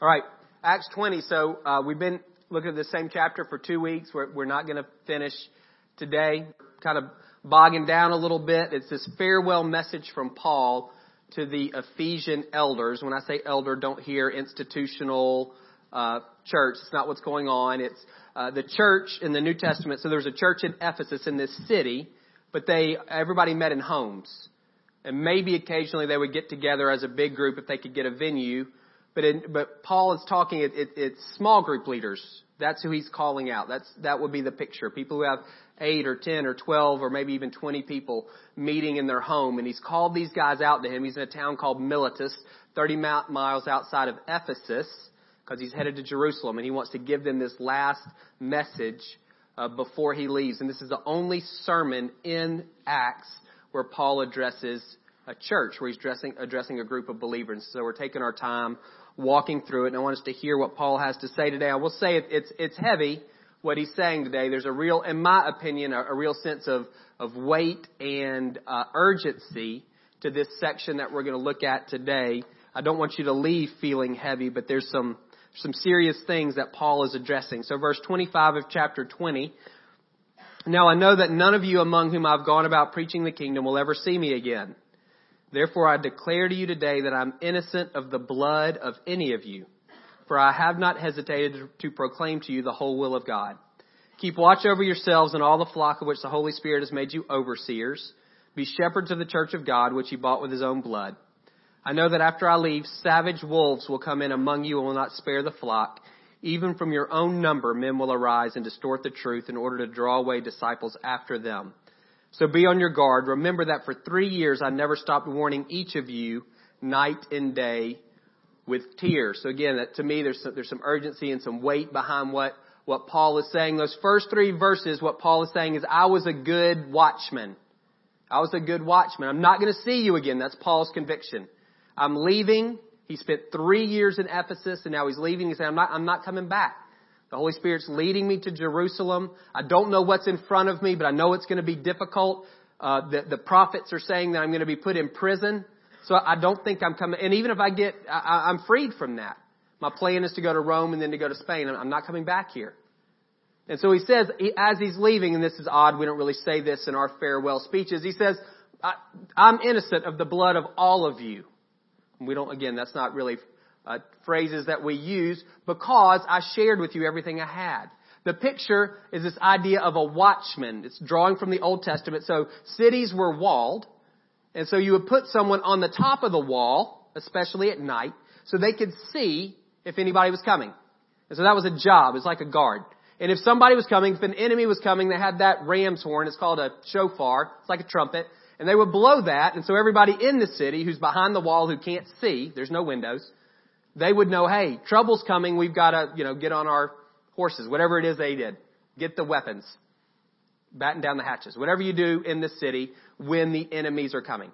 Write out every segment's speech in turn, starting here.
All right, Acts 20. So uh, we've been looking at the same chapter for two weeks. We're, we're not going to finish today. Kind of bogging down a little bit. It's this farewell message from Paul to the Ephesian elders. When I say elder, don't hear institutional uh, church. It's not what's going on. It's uh, the church in the New Testament. So there's a church in Ephesus in this city, but they everybody met in homes, and maybe occasionally they would get together as a big group if they could get a venue. But in, but Paul is talking. It, it, it's small group leaders. That's who he's calling out. That's that would be the picture. People who have eight or ten or twelve or maybe even twenty people meeting in their home, and he's called these guys out to him. He's in a town called Miletus, thirty miles outside of Ephesus, because he's headed to Jerusalem, and he wants to give them this last message uh, before he leaves. And this is the only sermon in Acts where Paul addresses a church, where he's addressing, addressing a group of believers. So we're taking our time walking through it, and I want us to hear what Paul has to say today. I will say it, it's it's heavy what he's saying today. There's a real, in my opinion, a, a real sense of of weight and uh, urgency to this section that we're going to look at today. I don't want you to leave feeling heavy, but there's some some serious things that Paul is addressing. So verse 25 of chapter 20. Now I know that none of you among whom I've gone about preaching the kingdom will ever see me again. Therefore I declare to you today that I'm innocent of the blood of any of you, for I have not hesitated to proclaim to you the whole will of God. Keep watch over yourselves and all the flock of which the Holy Spirit has made you overseers. Be shepherds of the church of God, which he bought with his own blood. I know that after I leave, savage wolves will come in among you and will not spare the flock. Even from your own number, men will arise and distort the truth in order to draw away disciples after them. So be on your guard. Remember that for three years I never stopped warning each of you night and day with tears. So again, that, to me, there's some, there's some urgency and some weight behind what, what Paul is saying. Those first three verses, what Paul is saying is, I was a good watchman. I was a good watchman. I'm not going to see you again. That's Paul's conviction. I'm leaving. He spent three years in Ephesus and now he's leaving. He said, I'm not, I'm not coming back. The Holy Spirit's leading me to Jerusalem. I don't know what's in front of me, but I know it's going to be difficult. Uh, the, the prophets are saying that I'm going to be put in prison. So I don't think I'm coming. And even if I get, I, I'm freed from that. My plan is to go to Rome and then to go to Spain. I'm not coming back here. And so he says, as he's leaving, and this is odd, we don't really say this in our farewell speeches, he says, I'm innocent of the blood of all of you. We don't, again, that's not really uh, phrases that we use because I shared with you everything I had. The picture is this idea of a watchman. It's drawing from the Old Testament. So cities were walled, and so you would put someone on the top of the wall, especially at night, so they could see if anybody was coming. And so that was a job. It's like a guard. And if somebody was coming, if an enemy was coming, they had that ram's horn. It's called a shofar. It's like a trumpet. And they would blow that. And so everybody in the city who's behind the wall who can't see, there's no windows, they would know, hey, trouble's coming. We've got to, you know, get on our horses. Whatever it is they did. Get the weapons. Batten down the hatches. Whatever you do in the city when the enemies are coming.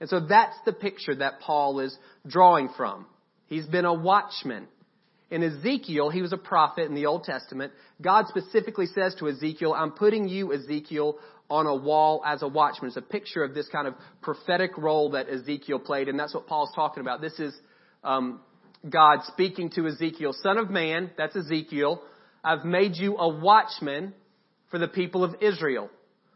And so that's the picture that Paul is drawing from. He's been a watchman. In Ezekiel, he was a prophet in the Old Testament. God specifically says to Ezekiel, I'm putting you, Ezekiel, on a wall as a watchman. It's a picture of this kind of prophetic role that Ezekiel played, and that's what Paul's talking about. This is um, God speaking to Ezekiel, Son of man, that's Ezekiel, I've made you a watchman for the people of Israel.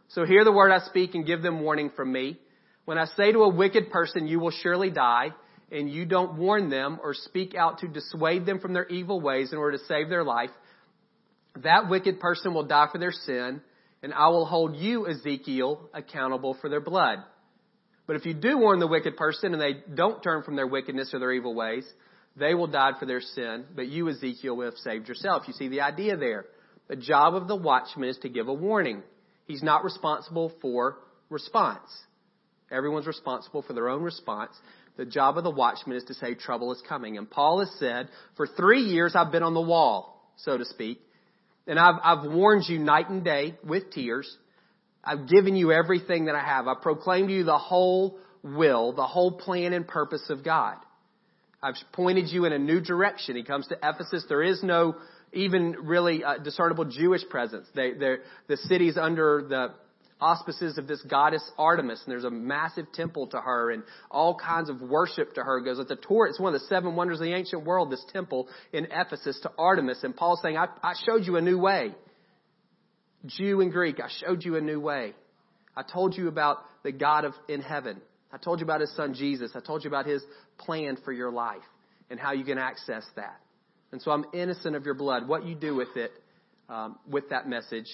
So hear the word I speak and give them warning from me. When I say to a wicked person, you will surely die, and you don't warn them or speak out to dissuade them from their evil ways in order to save their life, that wicked person will die for their sin, and I will hold you, Ezekiel, accountable for their blood. But if you do warn the wicked person and they don't turn from their wickedness or their evil ways, they will die for their sin, but you, Ezekiel, will have saved yourself. You see the idea there. The job of the watchman is to give a warning. He's not responsible for response. Everyone's responsible for their own response. The job of the watchman is to say trouble is coming. And Paul has said, for three years I've been on the wall, so to speak, and I've, I've warned you night and day with tears. I've given you everything that I have. I've proclaimed to you the whole will, the whole plan and purpose of God. I've pointed you in a new direction. He comes to Ephesus. There is no even really uh, discernible Jewish presence. They, the city's under the auspices of this goddess Artemis, and there's a massive temple to her and all kinds of worship to her. Goes at the tour. It's one of the seven wonders of the ancient world, this temple in Ephesus to Artemis. And Paul's saying, I, I showed you a new way. Jew and Greek, I showed you a new way. I told you about the God of in heaven. I told you about his son Jesus. I told you about his plan for your life and how you can access that. And so I'm innocent of your blood. What you do with it, um, with that message,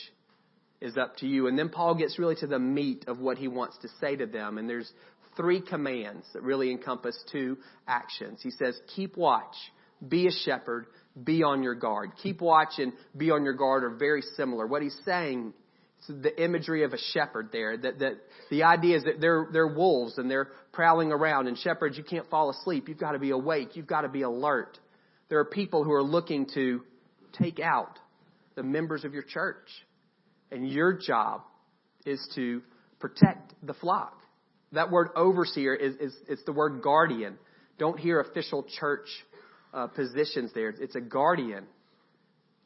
is up to you. And then Paul gets really to the meat of what he wants to say to them. And there's three commands that really encompass two actions. He says, keep watch, be a shepherd, be on your guard. Keep watch and be on your guard are very similar. What he's saying the imagery of a shepherd there. That, that the idea is that they're, they're wolves and they're prowling around and shepherds, you can't fall asleep. You've got to be awake. You've got to be alert. There are people who are looking to take out the members of your church and your job is to protect the flock. That word overseer is, is it's the word guardian. Don't hear official church uh, positions there. It's a guardian.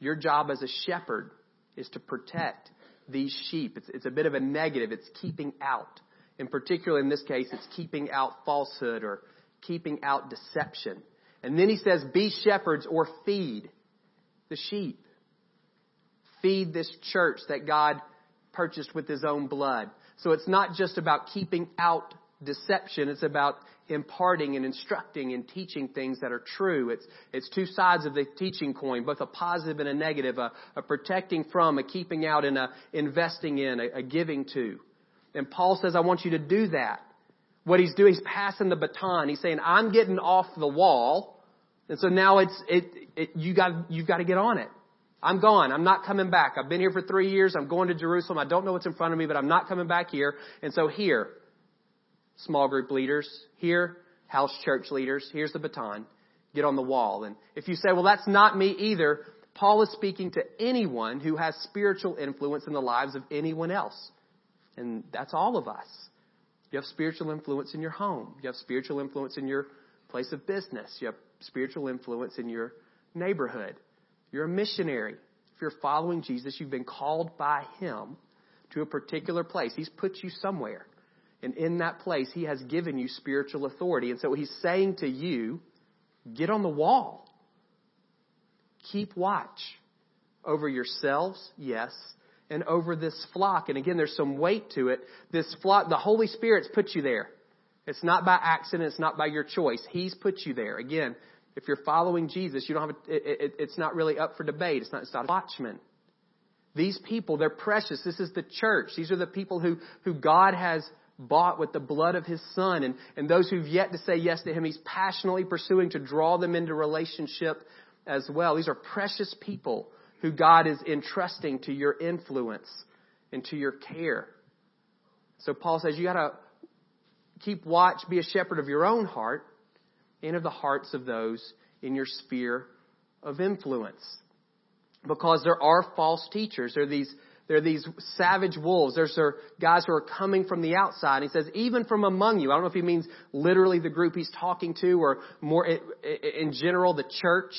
Your job as a shepherd is to protect these sheep. It's, it's a bit of a negative. It's keeping out. In particular, in this case, it's keeping out falsehood or keeping out deception. And then he says, be shepherds or feed the sheep feed this church that God purchased with his own blood. So it's not just about keeping out deception. It's about imparting and instructing and teaching things that are true. It's, it's two sides of the teaching coin, both a positive and a negative, a, a protecting from, a keeping out, and a investing in, a, a giving to. And Paul says, I want you to do that. What he's doing is passing the baton. He's saying, I'm getting off the wall. And so now it's, it, it, you got, you've got to get on it. I'm gone. I'm not coming back. I've been here for three years. I'm going to Jerusalem. I don't know what's in front of me, but I'm not coming back here. And so here, small group leaders, here, house church leaders, here's the baton. Get on the wall. And if you say, well, that's not me either, Paul is speaking to anyone who has spiritual influence in the lives of anyone else. And that's all of us. You have spiritual influence in your home. You have spiritual influence in your place of business. You have spiritual influence in your neighborhood. You're a missionary. If you're following Jesus, you've been called by Him to a particular place. He's put you somewhere. And in that place, He has given you spiritual authority. And so He's saying to you, get on the wall. Keep watch over yourselves, yes, and over this flock. And again, there's some weight to it. This flock, the Holy Spirit's put you there. It's not by accident. It's not by your choice. He's put you there. Again, if you're following Jesus, you don't have a, it, it, it's not really up for debate. It's not, it's not a watchman. These people, they're precious. This is the church. These are the people who, who God has bought with the blood of His Son. And, and those who've yet to say yes to Him, He's passionately pursuing to draw them into relationship as well. These are precious people who God is entrusting to your influence and to your care. So Paul says you gotta keep watch, be a shepherd of your own heart, and of the hearts of those in your sphere of influence. Because there are false teachers. There are these, there are these savage wolves. There's there guys who are coming from the outside. He says, even from among you. I don't know if he means literally the group he's talking to or more in general the church.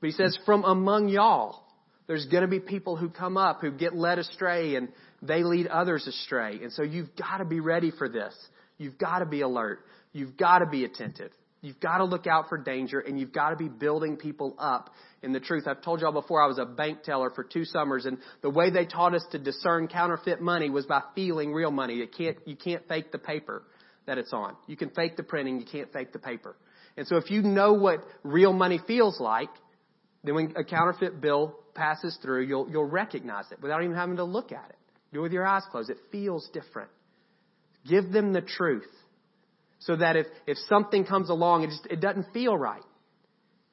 But he says, from among y'all. There's going to be people who come up who get led astray and they lead others astray. And so you've got to be ready for this. You've got to be alert. You've got to be attentive. You've got to look out for danger and you've got to be building people up in the truth. I've told y'all before I was a bank teller for two summers and the way they taught us to discern counterfeit money was by feeling real money. You can't, you can't fake the paper that it's on. You can fake the printing, you can't fake the paper. And so if you know what real money feels like, then when a counterfeit bill passes through, you'll, you'll recognize it without even having to look at it. Do it with your eyes closed. It feels different. Give them the truth so that if, if something comes along, it just, it doesn't feel right.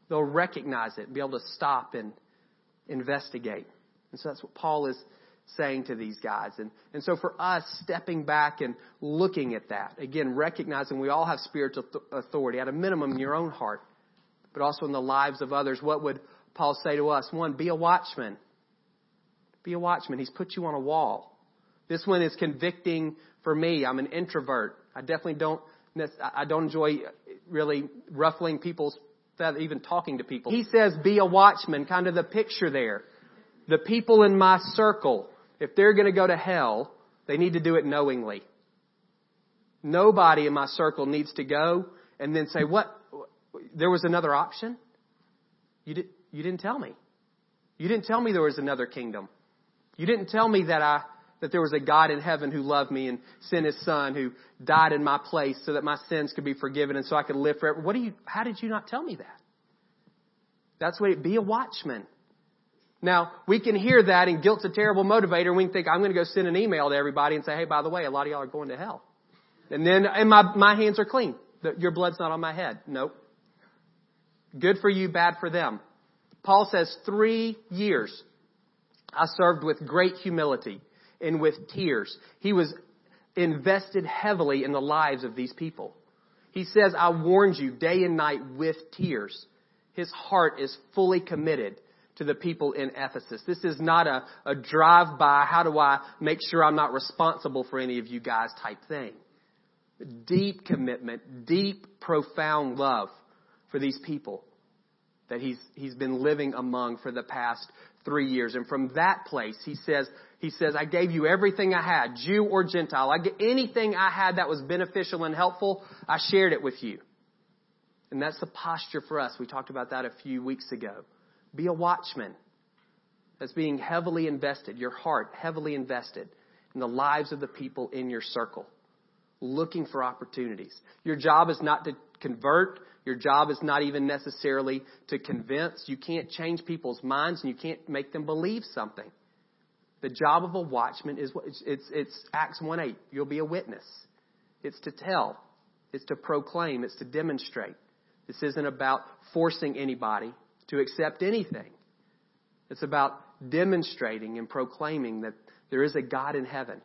They'll recognize it and be able to stop and investigate. And so that's what Paul is saying to these guys. And, and so for us, stepping back and looking at that, again, recognizing we all have spiritual authority at a minimum in your own heart, but also in the lives of others. What would Paul say to us? One, be a watchman. Be a watchman. He's put you on a wall. This one is convicting for me. I'm an introvert. I definitely don't I don't enjoy really ruffling people's feathers, even talking to people. He says, be a watchman, kind of the picture there. The people in my circle, if they're going to go to hell, They need to do it knowingly. Nobody in my circle needs to go and then say, what? There was another option? You, did, you didn't tell me. You didn't tell me there was another kingdom. You didn't tell me that I, that there was a God in heaven who loved me and sent his son who died in my place so that my sins could be forgiven and so I could live forever. What do you, how did you not tell me that? That's what it, be a watchman. Now, we can hear that and guilt's a terrible motivator and we can think, I'm going to go send an email to everybody and say, hey, by the way, a lot of y'all are going to hell. And then, and my, my hands are clean. Your blood's not on my head. Nope. Good for you, bad for them. Paul says three years I served with great humility and with tears. He was invested heavily in the lives of these people. He says, I warned you day and night with tears. His heart is fully committed to the people in Ephesus. This is not a, a drive by, how do I make sure I'm not responsible for any of you guys type thing. Deep commitment, deep, profound love for these people that he's, he's been living among for the past three years. And from that place, he says, he says, I gave you everything I had, Jew or Gentile. I get anything I had that was beneficial and helpful, I shared it with you. And that's the posture for us. We talked about that a few weeks ago. Be a watchman. That's being heavily invested, your heart heavily invested in the lives of the people in your circle, looking for opportunities. Your job is not to convert. Your job is not even necessarily to convince. You can't change people's minds and you can't make them believe something. The job of a watchman is it's, it's, it's Acts 1 8. You'll be a witness. It's to tell. It's to proclaim. It's to demonstrate. This isn't about forcing anybody to accept anything. It's about demonstrating and proclaiming that there is a God in heaven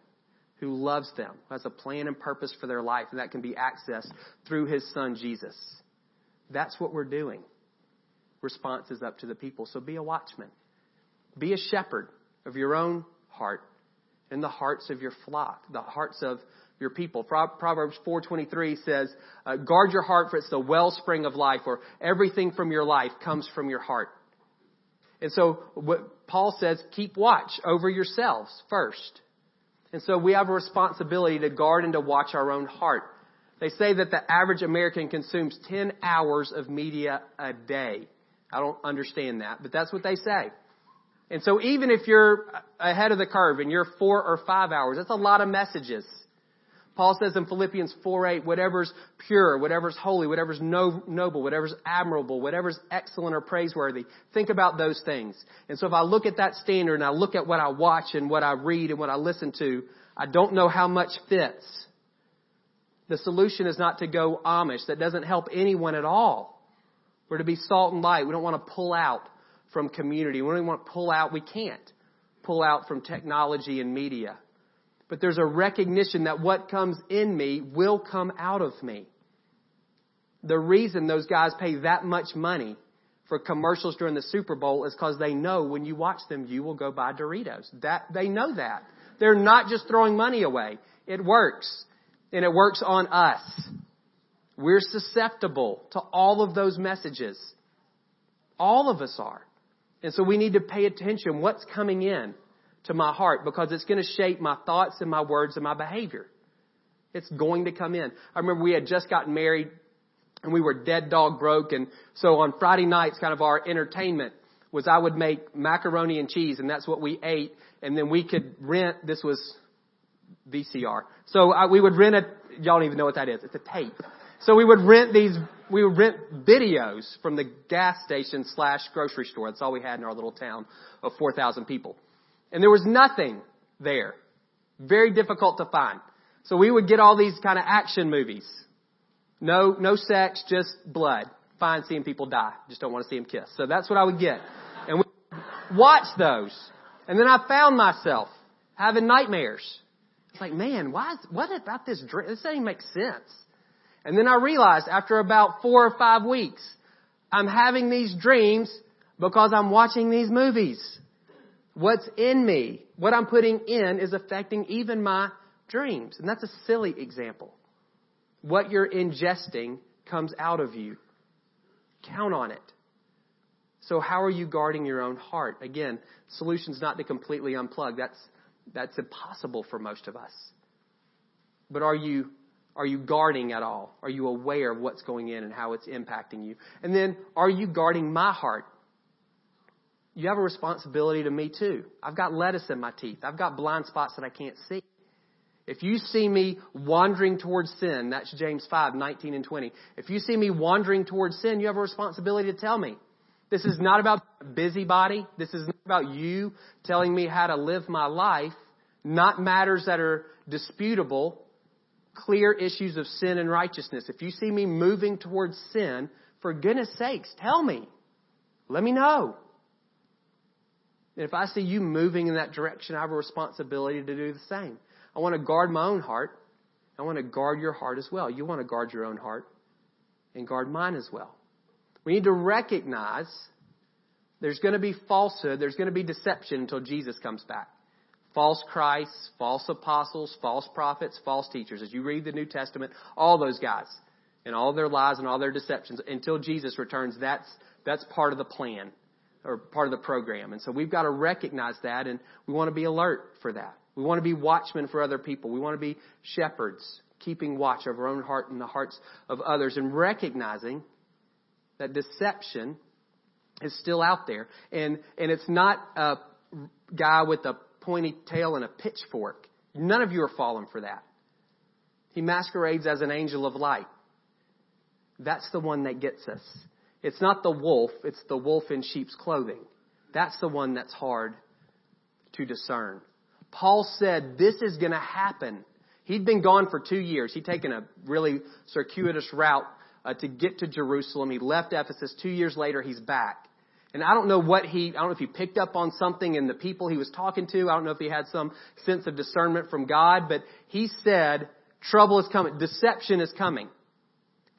who loves them, who has a plan and purpose for their life, and that can be accessed through his son Jesus. That's what we're doing. Response is up to the people. So be a watchman. Be a shepherd of your own heart and the hearts of your flock, the hearts of your people. Proverbs 4:23 says, uh, "Guard your heart, for it's the wellspring of life." Or everything from your life comes from your heart. And so, what Paul says, keep watch over yourselves first. And so, we have a responsibility to guard and to watch our own heart. They say that the average American consumes 10 hours of media a day. I don't understand that, but that's what they say. And so even if you're ahead of the curve and you're four or five hours, that's a lot of messages. Paul says in Philippians 4 8, whatever's pure, whatever's holy, whatever's noble, whatever's admirable, whatever's excellent or praiseworthy, think about those things. And so if I look at that standard and I look at what I watch and what I read and what I listen to, I don't know how much fits. The solution is not to go Amish. That doesn't help anyone at all. We're to be salt and light. We don't want to pull out from community. We don't want to pull out. We can't pull out from technology and media but there's a recognition that what comes in me will come out of me. The reason those guys pay that much money for commercials during the Super Bowl is because they know when you watch them, you will go buy Doritos. That, they know that. They're not just throwing money away. It works. And it works on us. We're susceptible to all of those messages. All of us are. And so we need to pay attention. What's coming in? to my heart because it's going to shape my thoughts and my words and my behavior. It's going to come in. I remember we had just gotten married and we were dead dog broke. And so on Friday nights, kind of our entertainment was I would make macaroni and cheese and that's what we ate. And then we could rent, this was VCR. So I, we would rent a, y'all don't even know what that is. It's a tape. So we would rent these, we would rent videos from the gas station slash grocery store. That's all we had in our little town of 4,000 people. And there was nothing there. Very difficult to find. So we would get all these kind of action movies. No, no sex, just blood. Fine seeing people die. Just don't want to see them kiss. So that's what I would get. And we watch those. And then I found myself having nightmares. It's like, man, why is, what about this dream? This doesn't even make sense. And then I realized after about four or five weeks, I'm having these dreams because I'm watching these movies. What's in me, what I'm putting in is affecting even my dreams. And that's a silly example. What you're ingesting comes out of you. Count on it. So how are you guarding your own heart? Again, solution's not to completely unplug. That's, That's impossible for most of us. But are you are you guarding at all? Are you aware of what's going in and how it's impacting you? And then are you guarding my heart? You have a responsibility to me too. I've got lettuce in my teeth. I've got blind spots that I can't see. If you see me wandering towards sin, that's James 5, 19 and 20. If you see me wandering towards sin, you have a responsibility to tell me. This is not about busybody. This is not about you telling me how to live my life. Not matters that are disputable. Clear issues of sin and righteousness. If you see me moving towards sin, for goodness sakes, tell me. Let me know. And if I see you moving in that direction, I have a responsibility to do the same. I want to guard my own heart. I want to guard your heart as well. You want to guard your own heart and guard mine as well. We need to recognize there's going to be falsehood, there's going to be deception until Jesus comes back. False Christs, false apostles, false prophets, false teachers. As you read the New Testament, all those guys and all their lies and all their deceptions until Jesus returns, that's, that's part of the plan or part of the program. And so we've got to recognize that and we want to be alert for that. We want to be watchmen for other people. We want to be shepherds, keeping watch over our own heart and the hearts of others and recognizing that deception is still out there. And, and it's not a guy with a pointy tail and a pitchfork. None of you are falling for that. He masquerades as an angel of light. That's the one that gets us. It's not the wolf, it's the wolf in sheep's clothing. That's the one that's hard to discern. Paul said this is going to happen. He'd been gone for two years. He'd taken a really circuitous route uh, to get to Jerusalem. He left Ephesus. Two years later, he's back. And I don't know what he, I don't know if he picked up on something in the people he was talking to. I don't know if he had some sense of discernment from God, but he said, trouble is coming. Deception is coming.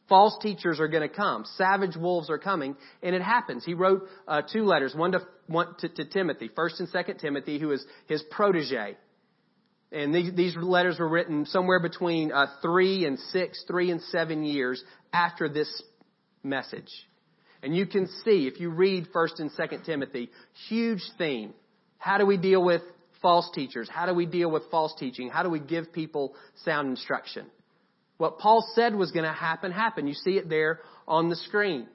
False teachers are going to come. Savage wolves are coming. And it happens. He wrote uh, two letters, one to, one to, to Timothy, first and second Timothy, who is his protege. And these, these letters were written somewhere between uh, three and six, three and seven years after this message. And you can see, if you read 1st and 2nd Timothy, huge theme. How do we deal with false teachers? How do we deal with false teaching? How do we give people sound instruction? What Paul said was going to happen, happened. You see it there on the screen.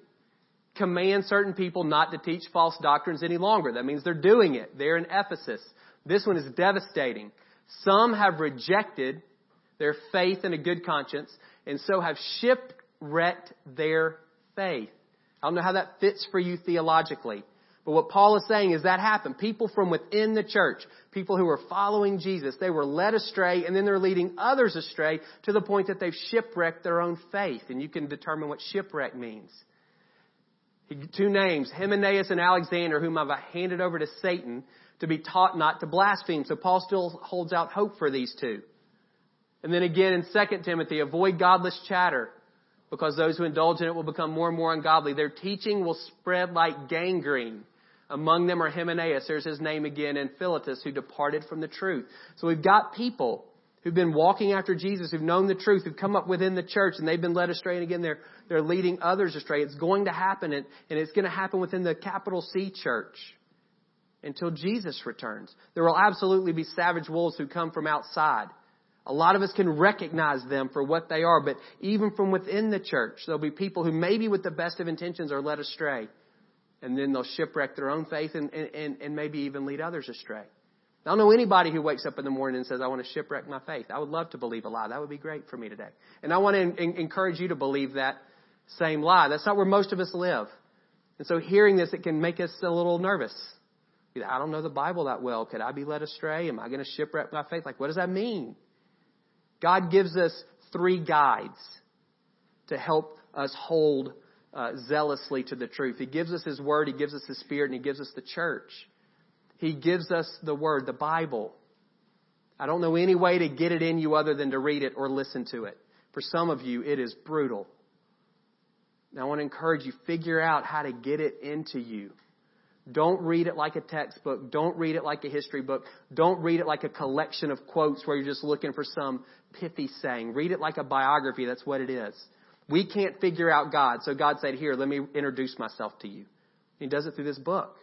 Command certain people not to teach false doctrines any longer. That means they're doing it. They're in Ephesus. This one is devastating. Some have rejected their faith and a good conscience, and so have shipwrecked their faith. I don't know how that fits for you theologically. But what Paul is saying is that happened. People from within the church, people who were following Jesus, they were led astray and then they're leading others astray to the point that they've shipwrecked their own faith. And you can determine what shipwreck means. Two names, Hymenaeus and Alexander, whom I've handed over to Satan to be taught not to blaspheme. So Paul still holds out hope for these two. And then again in 2 Timothy, avoid godless chatter because those who indulge in it will become more and more ungodly. Their teaching will spread like gangrene. Among them are Hymenaeus, there's his name again, and Philetus, who departed from the truth. So we've got people who've been walking after Jesus, who've known the truth, who've come up within the church, and they've been led astray, and again, they're, they're leading others astray. It's going to happen, and, and it's going to happen within the capital C church until Jesus returns. There will absolutely be savage wolves who come from outside. A lot of us can recognize them for what they are, but even from within the church, there'll be people who maybe with the best of intentions are led astray. And then they'll shipwreck their own faith and, and, and maybe even lead others astray. I don't know anybody who wakes up in the morning and says, I want to shipwreck my faith. I would love to believe a lie. That would be great for me today. And I want to encourage you to believe that same lie. That's not where most of us live. And so hearing this, it can make us a little nervous. I don't know the Bible that well. Could I be led astray? Am I going to shipwreck my faith? Like, what does that mean? God gives us three guides to help us hold uh, zealously to the truth. He gives us His Word, He gives us His Spirit, and He gives us the church. He gives us the Word, the Bible. I don't know any way to get it in you other than to read it or listen to it. For some of you, it is brutal. Now, I want to encourage you, figure out how to get it into you. Don't read it like a textbook. Don't read it like a history book. Don't read it like a collection of quotes where you're just looking for some pithy saying. Read it like a biography. That's what it is. We can't figure out God. So God said, here, let me introduce myself to you. He does it through this book.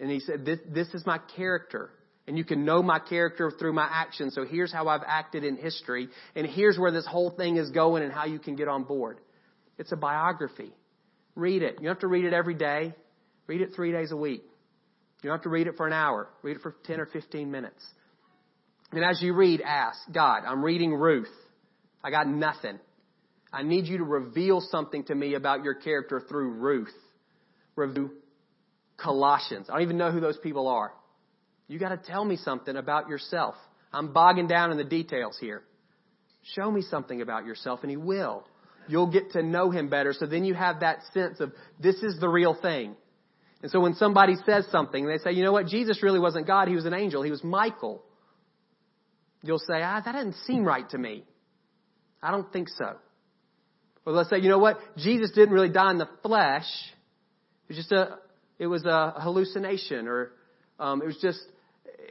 And he said, this, this is my character. And you can know my character through my actions. So here's how I've acted in history. And here's where this whole thing is going and how you can get on board. It's a biography. Read it. You don't have to read it every day. Read it three days a week. You don't have to read it for an hour. Read it for 10 or 15 minutes. And as you read, ask, God, I'm reading Ruth. I got nothing. I need you to reveal something to me about your character through Ruth. Review Colossians. I don't even know who those people are. You got to tell me something about yourself. I'm bogging down in the details here. Show me something about yourself, and He will. You'll get to know Him better, so then you have that sense of this is the real thing. And so when somebody says something, they say, you know what, Jesus really wasn't God, He was an angel, He was Michael. You'll say, ah, that doesn't seem right to me. I don't think so. Or let's say, you know what, Jesus didn't really die in the flesh. It was just a, it was a hallucination, or um, it was just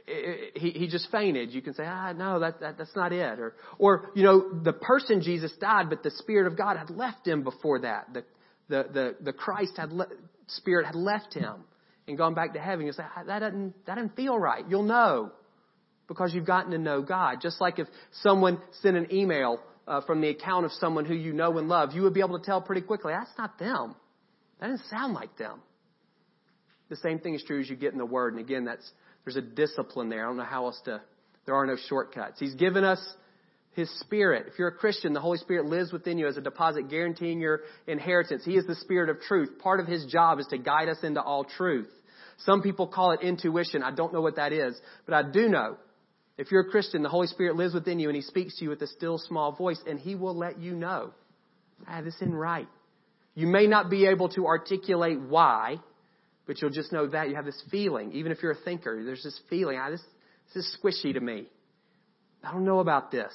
it, he, he just fainted. You can say, ah, no, that, that that's not it. Or, or you know, the person Jesus died, but the Spirit of God had left him before that. The the the, the Christ had le- Spirit had left him and gone back to heaven. You say ah, that doesn't that doesn't feel right. You'll know because you've gotten to know God. Just like if someone sent an email uh, from the account of someone who you know and love, you would be able to tell pretty quickly that's not them. That doesn't sound like them. The same thing is true as you get in the Word. And again, that's there's a discipline there. I don't know how else to. There are no shortcuts. He's given us His Spirit. If you're a Christian, the Holy Spirit lives within you as a deposit guaranteeing your inheritance. He is the Spirit of truth. Part of His job is to guide us into all truth. Some people call it intuition. I don't know what that is, but I do know if you're a Christian, the Holy Spirit lives within you and He speaks to you with a still small voice and He will let you know, ah, this isn't right. You may not be able to articulate why, but you'll just know that you have this feeling. Even if you're a thinker, there's this feeling, ah, this, this is squishy to me. I don't know about this.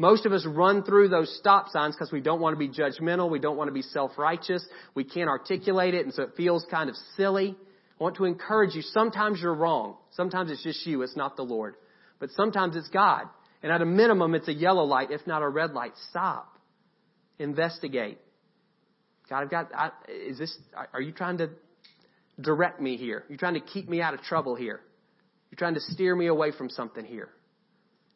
Most of us run through those stop signs because we don't want to be judgmental. We don't want to be self-righteous. We can't articulate it, and so it feels kind of silly. I want to encourage you. Sometimes you're wrong. Sometimes it's just you. It's not the Lord but sometimes it's God. And at a minimum, it's a yellow light, if not a red light. Stop. Investigate. God, I've got, I, is this, are you trying to direct me here? You're trying to keep me out of trouble here. You're trying to steer me away from something here.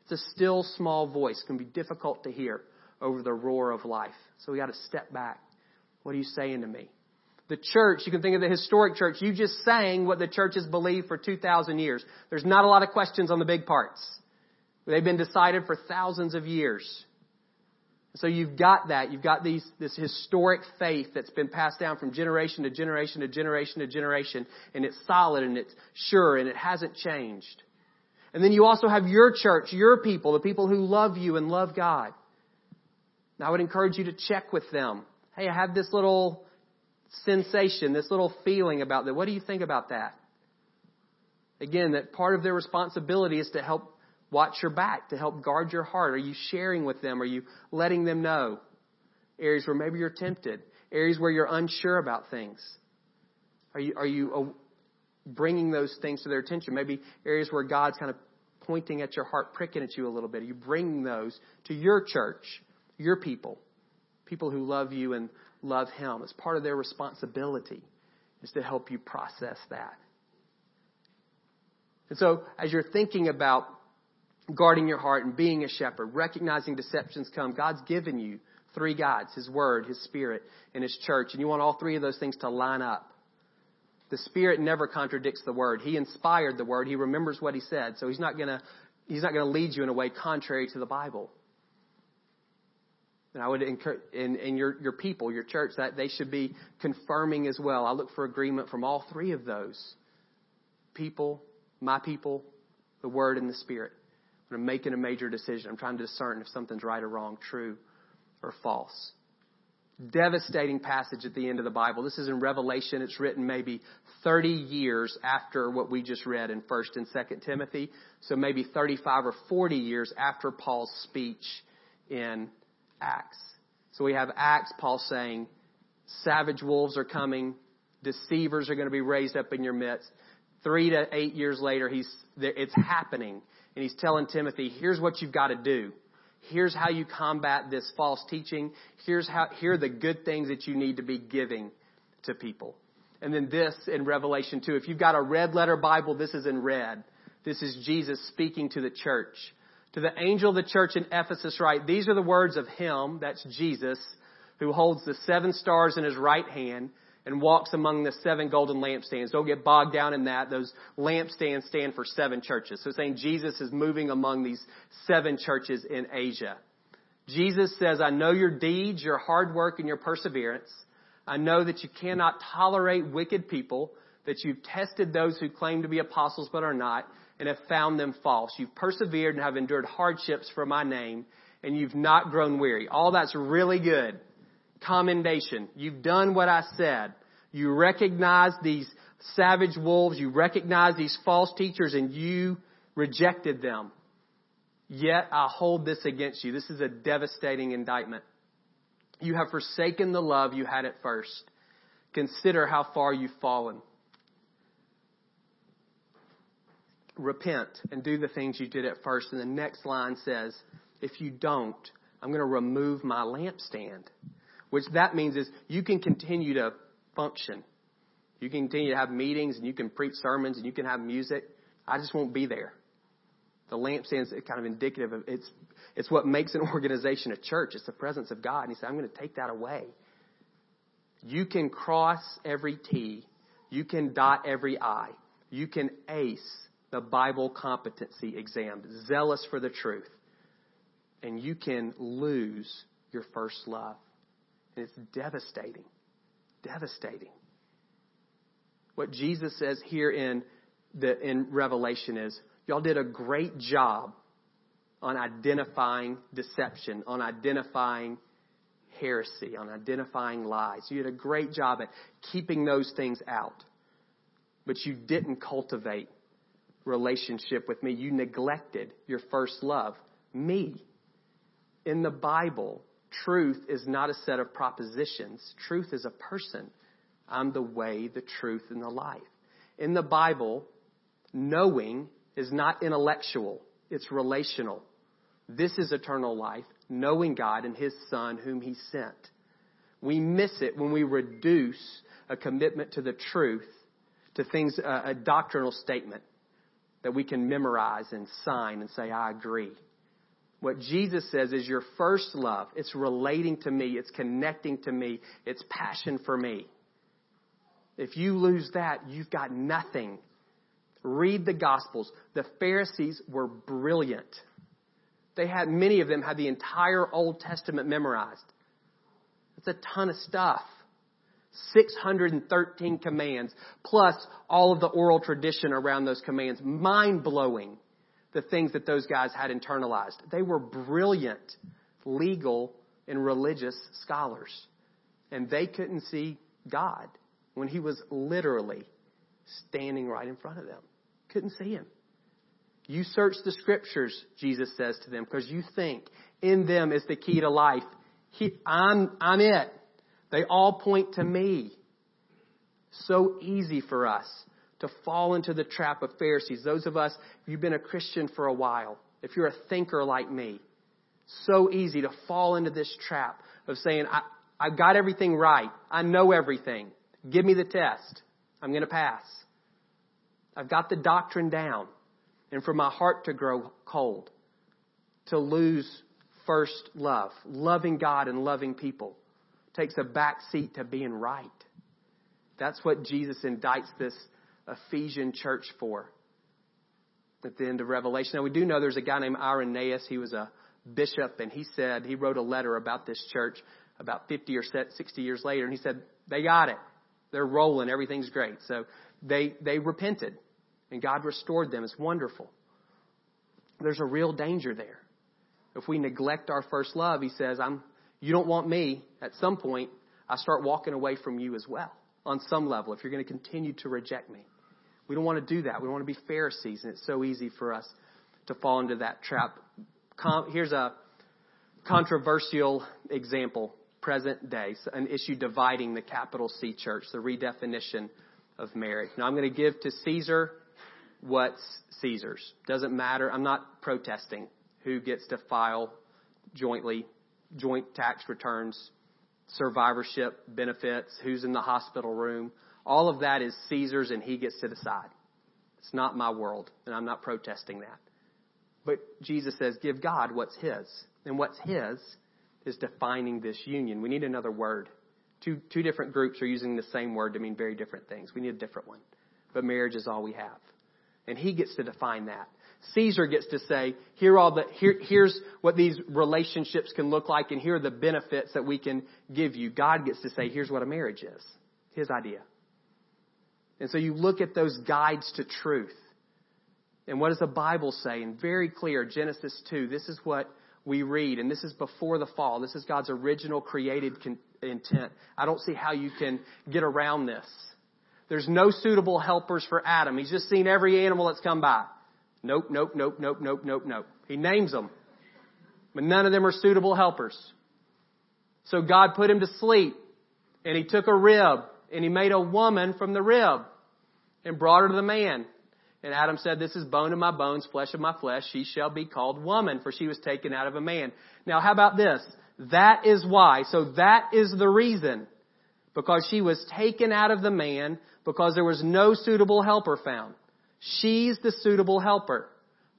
It's a still small voice. Can be difficult to hear over the roar of life. So we got to step back. What are you saying to me? The church, you can think of the historic church. You just sang what the church has believed for 2,000 years. There's not a lot of questions on the big parts. They've been decided for thousands of years. So you've got that. You've got these, this historic faith that's been passed down from generation to generation to generation to generation, and it's solid and it's sure and it hasn't changed. And then you also have your church, your people, the people who love you and love God. Now I would encourage you to check with them. Hey, I have this little sensation, this little feeling about that. What do you think about that? Again, that part of their responsibility is to help watch your back, to help guard your heart. Are you sharing with them? Are you letting them know? Areas where maybe you're tempted, areas where you're unsure about things. Are you, are you bringing those things to their attention? Maybe areas where God's kind of pointing at your heart, pricking at you a little bit. Are you bringing those to your church, your people, people who love you and love Him. It's part of their responsibility is to help you process that. And so, as you're thinking about guarding your heart and being a shepherd, recognizing deceptions come, God's given you three guides His Word, His Spirit, and His church. And you want all three of those things to line up. The Spirit never contradicts the Word. He inspired the Word. He remembers what He said. So He's not going to, He's not going to lead you in a way contrary to the Bible. And I would encourage, in, in your, your people, your church, that they should be confirming as well. I look for agreement from all three of those people, my people, the Word, and the Spirit. When I'm making a major decision, I'm trying to discern if something's right or wrong, true or false. Devastating passage at the end of the Bible. This is in Revelation. It's written maybe 30 years after what we just read in 1st and 2nd Timothy. So maybe 35 or 40 years after Paul's speech in Acts. So we have Acts, Paul saying, savage wolves are coming, deceivers are going to be raised up in your midst. Three to eight years later, he's, it's happening. And he's telling Timothy, here's what you've got to do. Here's how you combat this false teaching. Here's how, here are the good things that you need to be giving to people. And then this in Revelation 2. If you've got a red letter Bible, this is in red. This is Jesus speaking to the church. To the angel of the church in Ephesus write, These are the words of him, that's Jesus, who holds the seven stars in his right hand and walks among the seven golden lampstands. Don't get bogged down in that. Those lampstands stand for seven churches. So saying Jesus is moving among these seven churches in Asia. Jesus says, I know your deeds, your hard work, and your perseverance. I know that you cannot tolerate wicked people, that you've tested those who claim to be apostles but are not, and have found them false. You've persevered and have endured hardships for my name, and you've not grown weary. All that's really good. Commendation. You've done what I said. You recognize these savage wolves. You recognize these false teachers, and you rejected them. Yet I hold this against you. This is a devastating indictment. You have forsaken the love you had at first. Consider how far you've fallen. Repent and do the things you did at first. And the next line says, if you don't, I'm going to remove my lampstand. Which that means is you can continue to function. You can continue to have meetings and you can preach sermons and you can have music. I just won't be there. The lampstand is kind of indicative of it's it's what makes an organization a church. It's the presence of God. And he said, I'm going to take that away. You can cross every T. You can dot every I. You can ace the Bible competency exam, zealous for the truth. And you can lose your first love. It's devastating. Devastating. What Jesus says here in the in Revelation is, y'all did a great job on identifying deception, on identifying heresy, on identifying lies. You did a great job at keeping those things out. But you didn't cultivate relationship with me. You neglected your first love, me. In the Bible, truth is not a set of propositions. Truth is a person. I'm the way, the truth, and the life. In the Bible, knowing is not intellectual. It's relational. This is eternal life, knowing God and His Son whom He sent. We miss it when we reduce a commitment to the truth to things, a doctrinal statement that we can memorize and sign and say, I agree. What Jesus says is your first love. It's relating to me. It's connecting to me. It's passion for me. If you lose that, you've got nothing. Read the Gospels. The Pharisees were brilliant. They had, many of them had the entire Old Testament memorized. It's a ton of stuff. 613 commands, plus all of the oral tradition around those commands. Mind blowing, the things that those guys had internalized. They were brilliant legal and religious scholars. And they couldn't see God when He was literally standing right in front of them. Couldn't see Him. You search the scriptures, Jesus says to them, because you think in them is the key to life. He, I'm, I'm it. They all point to me. So easy for us to fall into the trap of Pharisees. Those of us, you've been a Christian for a while. If you're a thinker like me, so easy to fall into this trap of saying, I, I've got everything right. I know everything. Give me the test. I'm going to pass. I've got the doctrine down and for my heart to grow cold, to lose first love. Loving God and loving people takes a back seat to being right. That's what Jesus indicts this Ephesian church for at the end of Revelation. Now, we do know there's a guy named Irenaeus. He was a bishop, and he said, he wrote a letter about this church about 50 or 60 years later, and he said, they got it. They're rolling. Everything's great. So they, they repented and God restored them. It's wonderful. There's a real danger there. If we neglect our first love, he says, I'm, you don't want me. At some point, I start walking away from you as well on some level if you're going to continue to reject me. We don't want to do that. We want to be Pharisees, and it's so easy for us to fall into that trap. Here's a controversial example, present day, an issue dividing the capital C church, the redefinition of marriage. Now, I'm going to give to Caesar what's Caesar's. Doesn't matter. I'm not protesting who gets to file jointly, joint tax returns, survivorship benefits, who's in the hospital room. All of that is Caesar's and he gets to decide. It's not my world, and I'm not protesting that. But Jesus says, give God what's His. And what's His is defining this union. We need another word. Two, two different groups are using the same word to mean very different things. We need a different one. But marriage is all we have. And He gets to define that. Caesar gets to say, here all the, here, here's what these relationships can look like and here are the benefits that we can give you. God gets to say, here's what a marriage is. His idea. And so you look at those guides to truth. And what does the Bible say? And very clear, Genesis 2, this is what we read, and this is before the fall. This is God's original created con- intent. I don't see how you can get around this. There's no suitable helpers for Adam. He's just seen every animal that's come by. Nope, nope, nope, nope, nope, nope, nope. He names them. But none of them are suitable helpers. So God put him to sleep, and he took a rib, and he made a woman from the rib, and brought her to the man. And Adam said, This is bone of my bones, flesh of my flesh. She shall be called woman, for she was taken out of a man. Now, how about this? That is why. So that is the reason. Because she was taken out of the man, because there was no suitable helper found. She's the suitable helper.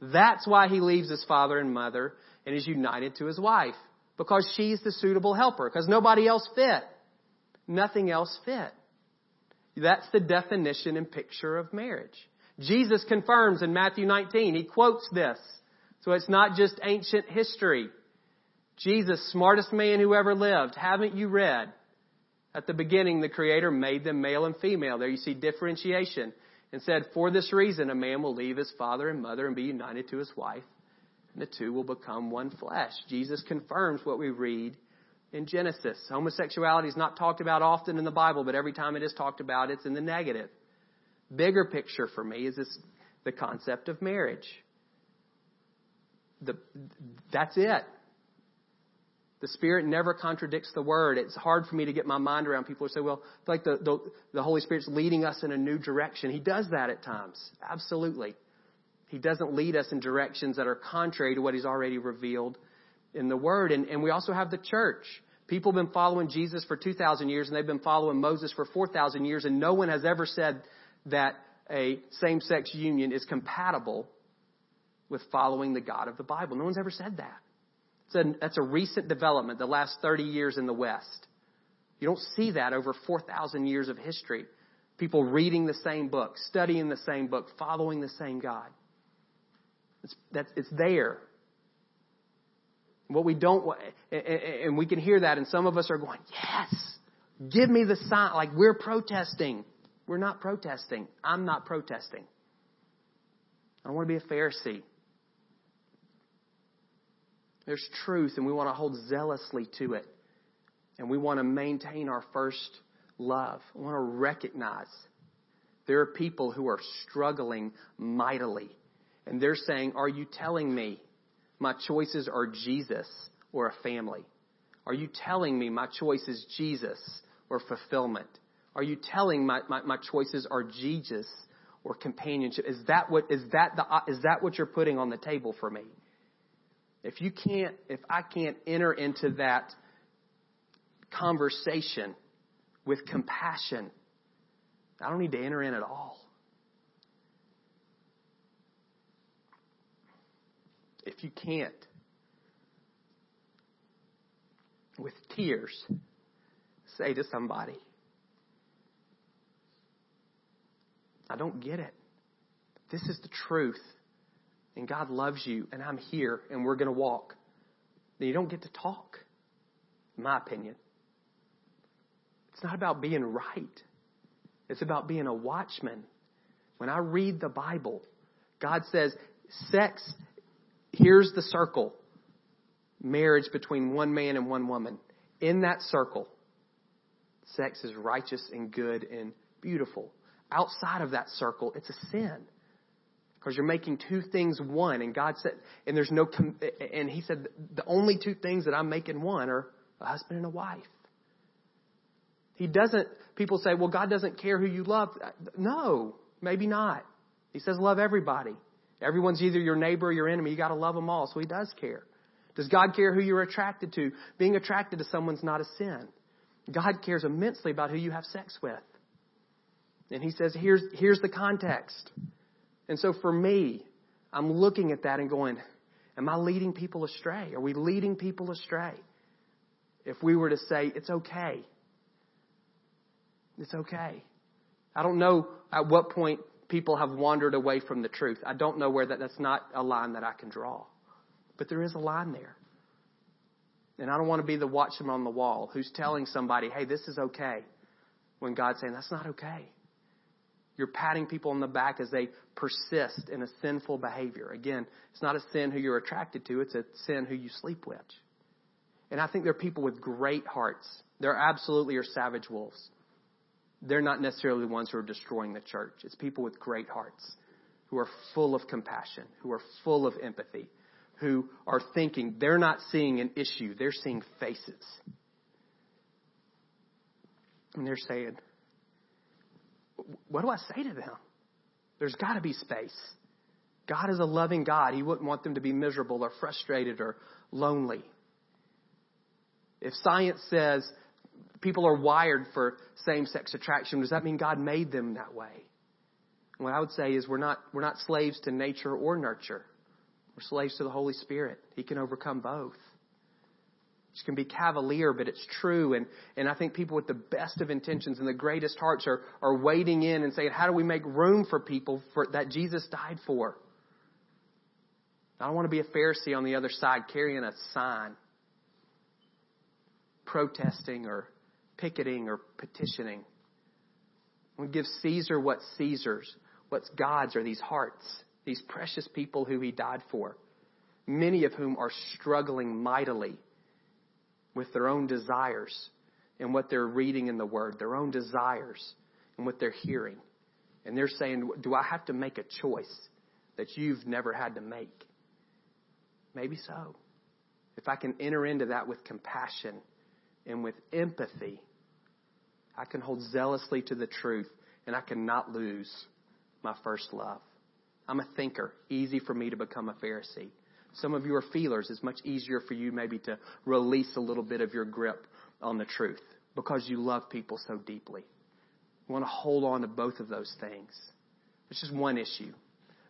That's why he leaves his father and mother and is united to his wife. Because she's the suitable helper. Because nobody else fit. Nothing else fit. That's the definition and picture of marriage. Jesus confirms in Matthew 19. He quotes this. So it's not just ancient history. Jesus, smartest man who ever lived. Haven't you read? At the beginning, the Creator made them male and female. There you see differentiation. And said, For this reason, a man will leave his father and mother and be united to his wife, and the two will become one flesh. Jesus confirms what we read in Genesis. Homosexuality is not talked about often in the Bible, but every time it is talked about, it's in the negative bigger picture for me is this the concept of marriage. The, that's it. The Spirit never contradicts the Word. It's hard for me to get my mind around people who say, well, it's like the, the, the Holy Spirit's leading us in a new direction. He does that at times. Absolutely. He doesn't lead us in directions that are contrary to what He's already revealed in the Word. And, and we also have the church. People have been following Jesus for 2,000 years and they've been following Moses for 4,000 years and no one has ever said that a same sex union is compatible with following the God of the Bible. No one's ever said that. A, that's a recent development, the last 30 years in the West. You don't see that over 4,000 years of history. People reading the same book, studying the same book, following the same God. It's, it's there. What we don't, and we can hear that, and some of us are going, yes, give me the sign, like we're protesting. We're not protesting. I'm not protesting. I don't want to be a Pharisee. There's truth, and we want to hold zealously to it. And we want to maintain our first love. We want to recognize there are people who are struggling mightily. And they're saying, Are you telling me my choices are Jesus or a family? Are you telling me my choice is Jesus or fulfillment? Are you telling my, my, my choices are Jesus or companionship? Is that what is that the is that what you're putting on the table for me? If you can't, if I can't enter into that conversation with compassion, I don't need to enter in at all. If you can't, with tears, say to somebody, I don't get it. This is the truth. And God loves you, and I'm here, and we're going to walk. Then you don't get to talk, in my opinion. It's not about being right, it's about being a watchman. When I read the Bible, God says, sex, here's the circle marriage between one man and one woman. In that circle, sex is righteous and good and beautiful outside of that circle, it's a sin. Because you're making two things one. And God said, and there's no, and He said, the only two things that I'm making one are a husband and a wife. He doesn't, people say, well, God doesn't care who you love. No, maybe not. He says, love everybody. Everyone's either your neighbor or your enemy. You got to love them all. So He does care. Does God care who you're attracted to? Being attracted to someone's not a sin. God cares immensely about who you have sex with. And he says, here's, here's the context. And so for me, I'm looking at that and going, am I leading people astray? Are we leading people astray? If we were to say, it's okay. It's okay. I don't know at what point people have wandered away from the truth. I don't know where that, that's not a line that I can draw. But there is a line there. And I don't want to be the watchman on the wall who's telling somebody, hey, this is okay, when God's saying, that's not okay. You're patting people on the back as they persist in a sinful behavior. Again, it's not a sin who you're attracted to, it's a sin who you sleep with. And I think there are people with great hearts. There absolutely are savage wolves. They're not necessarily the ones who are destroying the church. It's people with great hearts who are full of compassion, who are full of empathy, who are thinking they're not seeing an issue, they're seeing faces. And they're saying, What do I say to them? There's got to be space. God is a loving God. He wouldn't want them to be miserable or frustrated or lonely. If science says people are wired for same sex attraction, does that mean God made them that way? What I would say is we're not, we're not slaves to nature or nurture. We're slaves to the Holy Spirit. He can overcome both. It can be cavalier, but it's true. And, and I think people with the best of intentions and the greatest hearts are, are wading in and saying, how do we make room for people for, that Jesus died for? I don't want to be a Pharisee on the other side carrying a sign, protesting or picketing or petitioning. We give Caesar what's Caesar's. What's God's are these hearts, these precious people who he died for, many of whom are struggling mightily with their own desires and what they're reading in the Word, their own desires and what they're hearing. And they're saying, Do I have to make a choice that you've never had to make? Maybe so. If I can enter into that with compassion and with empathy, I can hold zealously to the truth and I cannot lose my first love. I'm a thinker. Easy for me to become a Pharisee. Some of you are feelers. It's much easier for you maybe to release a little bit of your grip on the truth because you love people so deeply. You want to hold on to both of those things. It's just one issue,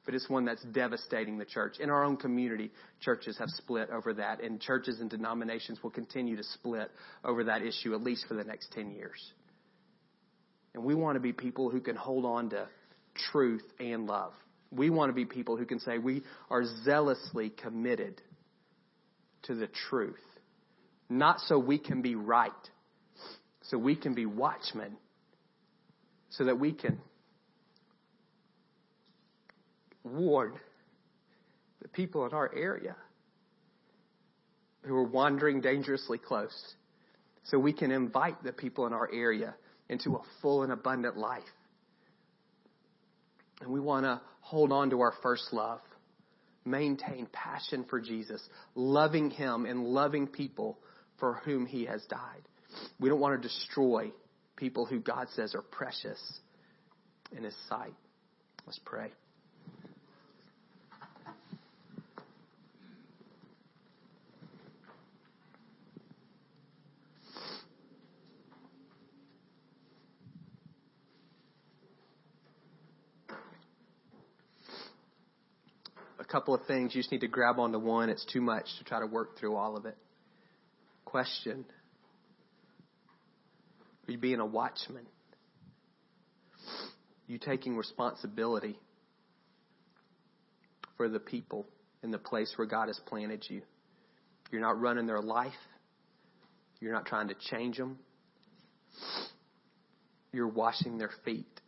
but it's one that's devastating the church. In our own community, churches have split over that, and churches and denominations will continue to split over that issue at least for the next 10 years. And we want to be people who can hold on to truth and love. We want to be people who can say we are zealously committed to the truth. Not so we can be right, so we can be watchmen, so that we can warn the people in our area who are wandering dangerously close, so we can invite the people in our area into a full and abundant life. And we want to hold on to our first love. Maintain passion for Jesus, loving Him and loving people for whom He has died. We don't want to destroy people who God says are precious in His sight. Let's pray. Couple of things. You just need to grab onto one. It's too much to try to work through all of it. Question Are you being a watchman? You taking responsibility for the people in the place where God has planted you. You're not running their life. You're not trying to change them. You're washing their feet,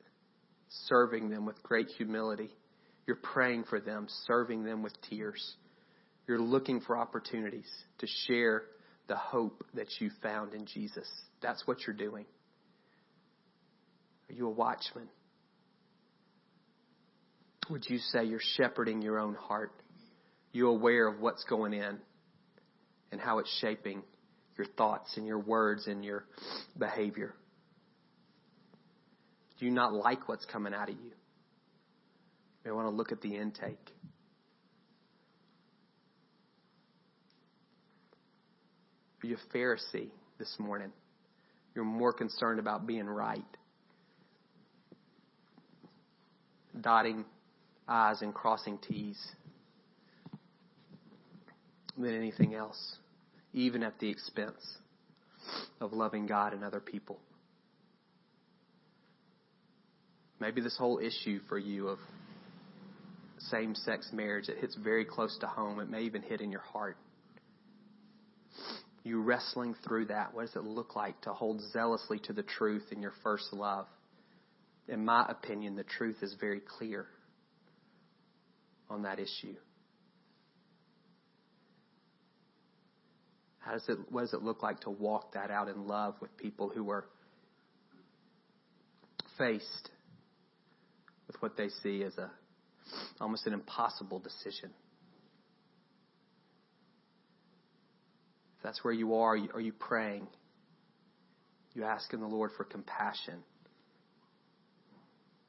serving them with great humility. You're praying for them, serving them with tears. You're looking for opportunities to share the hope that you found in Jesus. That's what you're doing. Are you a watchman? Would you say you're shepherding your own heart? You're aware of what's going in and how it's shaping your thoughts and your words and your behavior? Do you not like what's coming out of you? We want to look at the intake. Are you a Pharisee this morning? You're more concerned about being right, dotting I's and crossing T's than anything else, even at the expense of loving God and other people. Maybe this whole issue for you of same sex marriage, it hits very close to home. It may even hit in your heart. You wrestling through that. What does it look like to hold zealously to the truth in your first love? In my opinion, the truth is very clear on that issue. How does it, what does it look like to walk that out in love with people who are faced with what they see as a almost an impossible decision? If that's where you are, are you praying? You asking the Lord for compassion?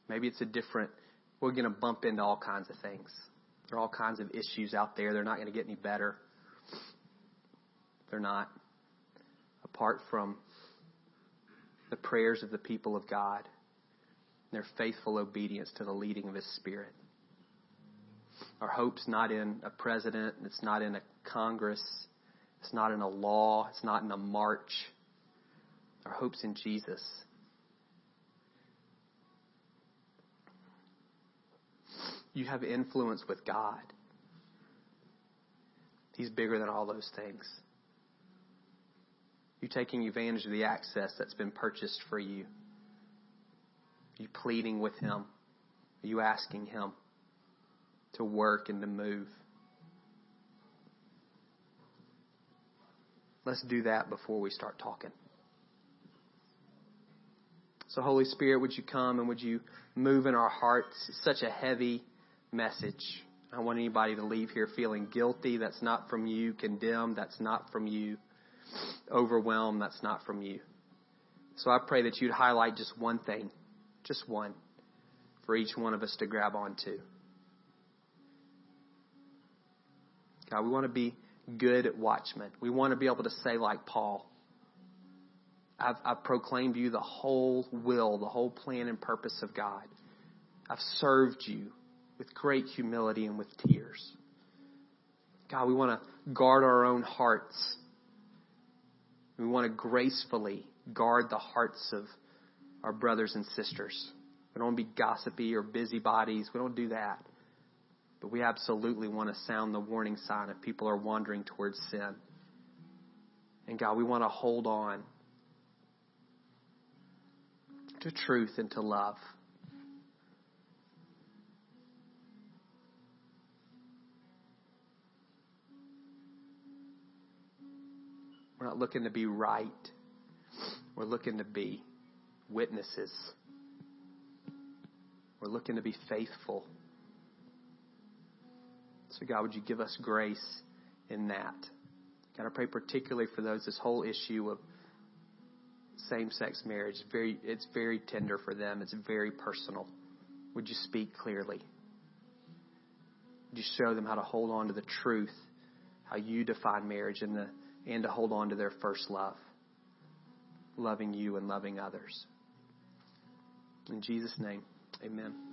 Maybe it's a different, we're going to bump into all kinds of things. There are all kinds of issues out there. They're not going to get any better. They're not. Apart from the prayers of the people of God, and their faithful obedience to the leading of His Spirit. Our hope's not in a president, it's not in a Congress, it's not in a law, it's not in a march. Our hope's in Jesus. You have influence with God. He's bigger than all those things. You're taking advantage of the access that's been purchased for you. You pleading with Him. You asking Him to work and to move? Let's do that before we start talking. So, Holy Spirit, would you come and would you move in our hearts? It's such a heavy message. I don't want anybody to leave here feeling guilty. That's not from you. Condemned. That's not from you overwhelmed, that's not from you. So I pray that you'd highlight just one thing, just one, for each one of us to grab onto. God, we want to be good watchmen. We want to be able to say, like Paul, I've, I've proclaimed you the whole will, the whole plan and purpose of God. I've served you with great humility and with tears. God, we want to guard our own hearts we want to gracefully guard the hearts of our brothers and sisters. We don't want to be gossipy or busybodies. We don't do that. But we absolutely want to sound the warning sign if people are wandering towards sin. And God, we want to hold on to truth and to love. We're not looking to be right. We're looking to be witnesses. We're looking to be faithful. So, God, would you give us grace in that? God, I pray particularly for those, this whole issue of same sex marriage. Very, it's very tender for them, it's very personal. Would you speak clearly? Would you show them how to hold on to the truth, how you define marriage and the and to hold on to their first love, loving you and loving others. In Jesus' name, amen.